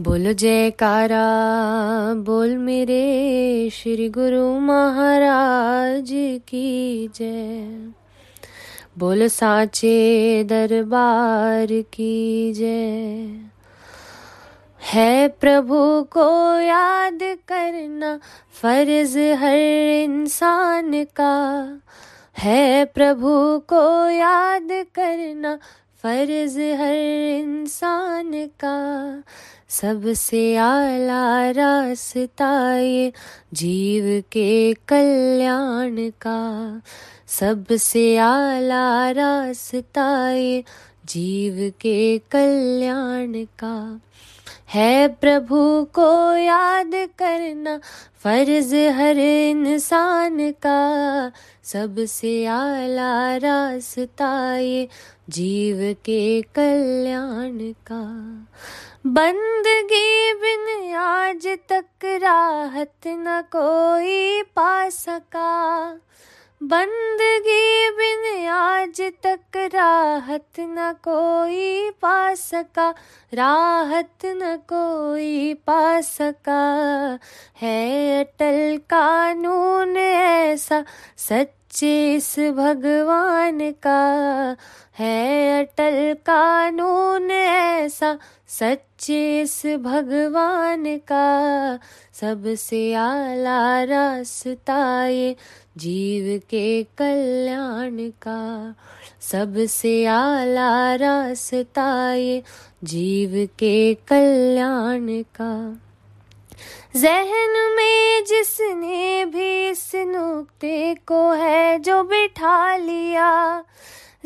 बोल जयकारा, बोल मेरे श्री गुरु महाराज की जय। बोल साचे दरबार की जय। है प्रभु को याद करना फ़र्ज़ हर इंसान का। है प्रभु को याद करना फ़र्ज़ हर इंसान का। सबसे आला रास्ता ये जीव के कल्याण का। सबसे आला रास्ता ये जीव के कल्याण का। है प्रभु को याद करना फ़र्ज़ हर इंसान का। सबसे आला रास्ता ये जीव के कल्याण का। बंदगी बिन आज तक राहत न कोई पा सका। बंदगी बिन आज तक राहत न कोई पा सका। राहत न कोई पा सका। है अटल कानून ऐसा सच्चे इस भगवान का है अटल कानून ऐसा। सच्चे इस भगवान का सबसे आला रास्ता ये जीव के कल्याण का। सबसे आला रास्ता ये जीव के कल्याण का। जहन में जिसने भी इस नुक्ते को है जो बिठा लिया,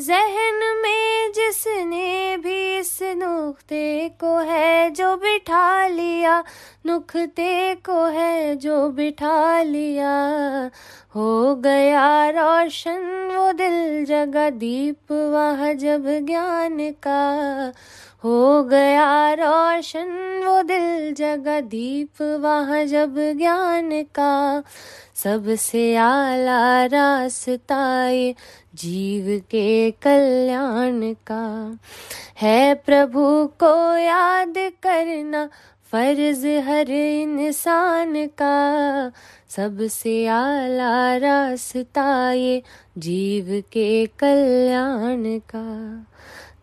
जहन में जिसने भी इस नुक्ते को है जो बिठा लिया, नुक्ते को है जो बिठा लिया। हो गया रोशन वो दिल जगा दीप वह जब ज्ञान का हो गया रोशन वो दिल जगा दीप वहाँ जब ज्ञान का सबसे आला रास्ता ये जीव के कल्याण का। है प्रभु को याद करना फ़र्ज़ हर इंसान का। सबसे आला रास्ता ये जीव के कल्याण का।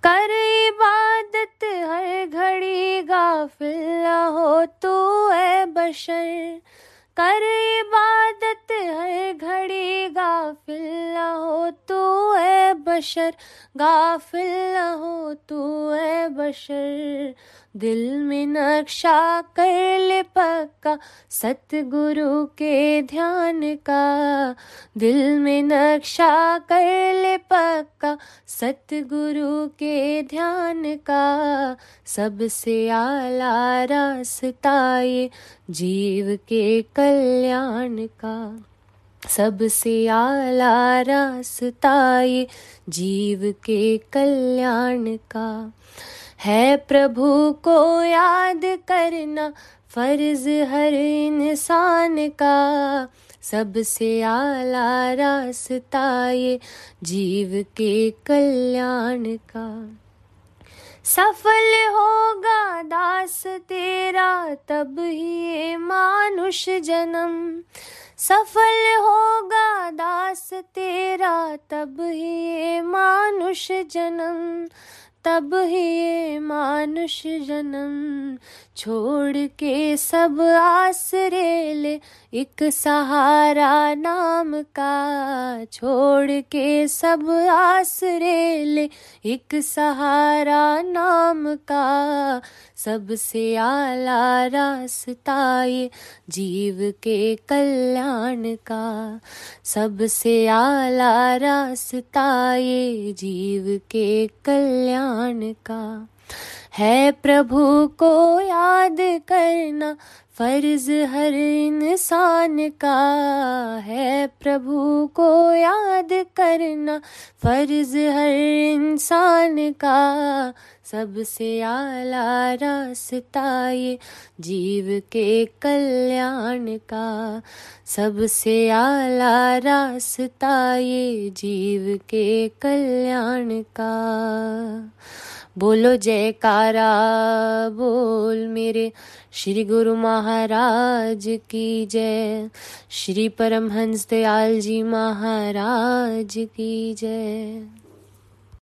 कर इबादत हर घड़ी गाफिल हो तू है बशर। कर इबादत हर घड़ी गाफिल हो तू है बशर। गाफिल हो तू है बशर। दिल में नक्शा कर ले पक्का, सतगुरु के ध्यान का। दिल में नक्शा कर ले पक्का, सतगुरु के ध्यान का। सबसे आला रास्ता ये जीव के कल्याण का। सबसे आला रास्ता ये जीव के कल्याण का। है प्रभु को याद करना फ़र्ज़ हर इंसान का। सबसे आला रास्ता ये जीव के कल्याण का। सफल होगा दास तेरा, तब ही ये मानुष जन्म। सफल होगा दास तेरा, तब ही ये मानुष जन्म, तब ही ये मानुष जन्म। छोड़ के सब आसरे ले एक सहारा नाम का छोड़ के सब आसरे ले। एक सहारा नाम का सबसे आला रास्ता ये, जीव के कल्याण का सबसे आला रास्ता ये, जीव के कल्याण का। है प्रभु को याद करना फ़र्ज़ हर इंसान का। है प्रभु को याद करना फ़र्ज़ हर इंसान का। सबसे आला रास्ता ये जीव के कल्याण का। सबसे आला रास्ता ये जीव के कल्याण का। बोलो जयकारा बोल मेरे। श्री गुरु महाराज की जय। श्री परमहंस दयाल जी महाराज की जय।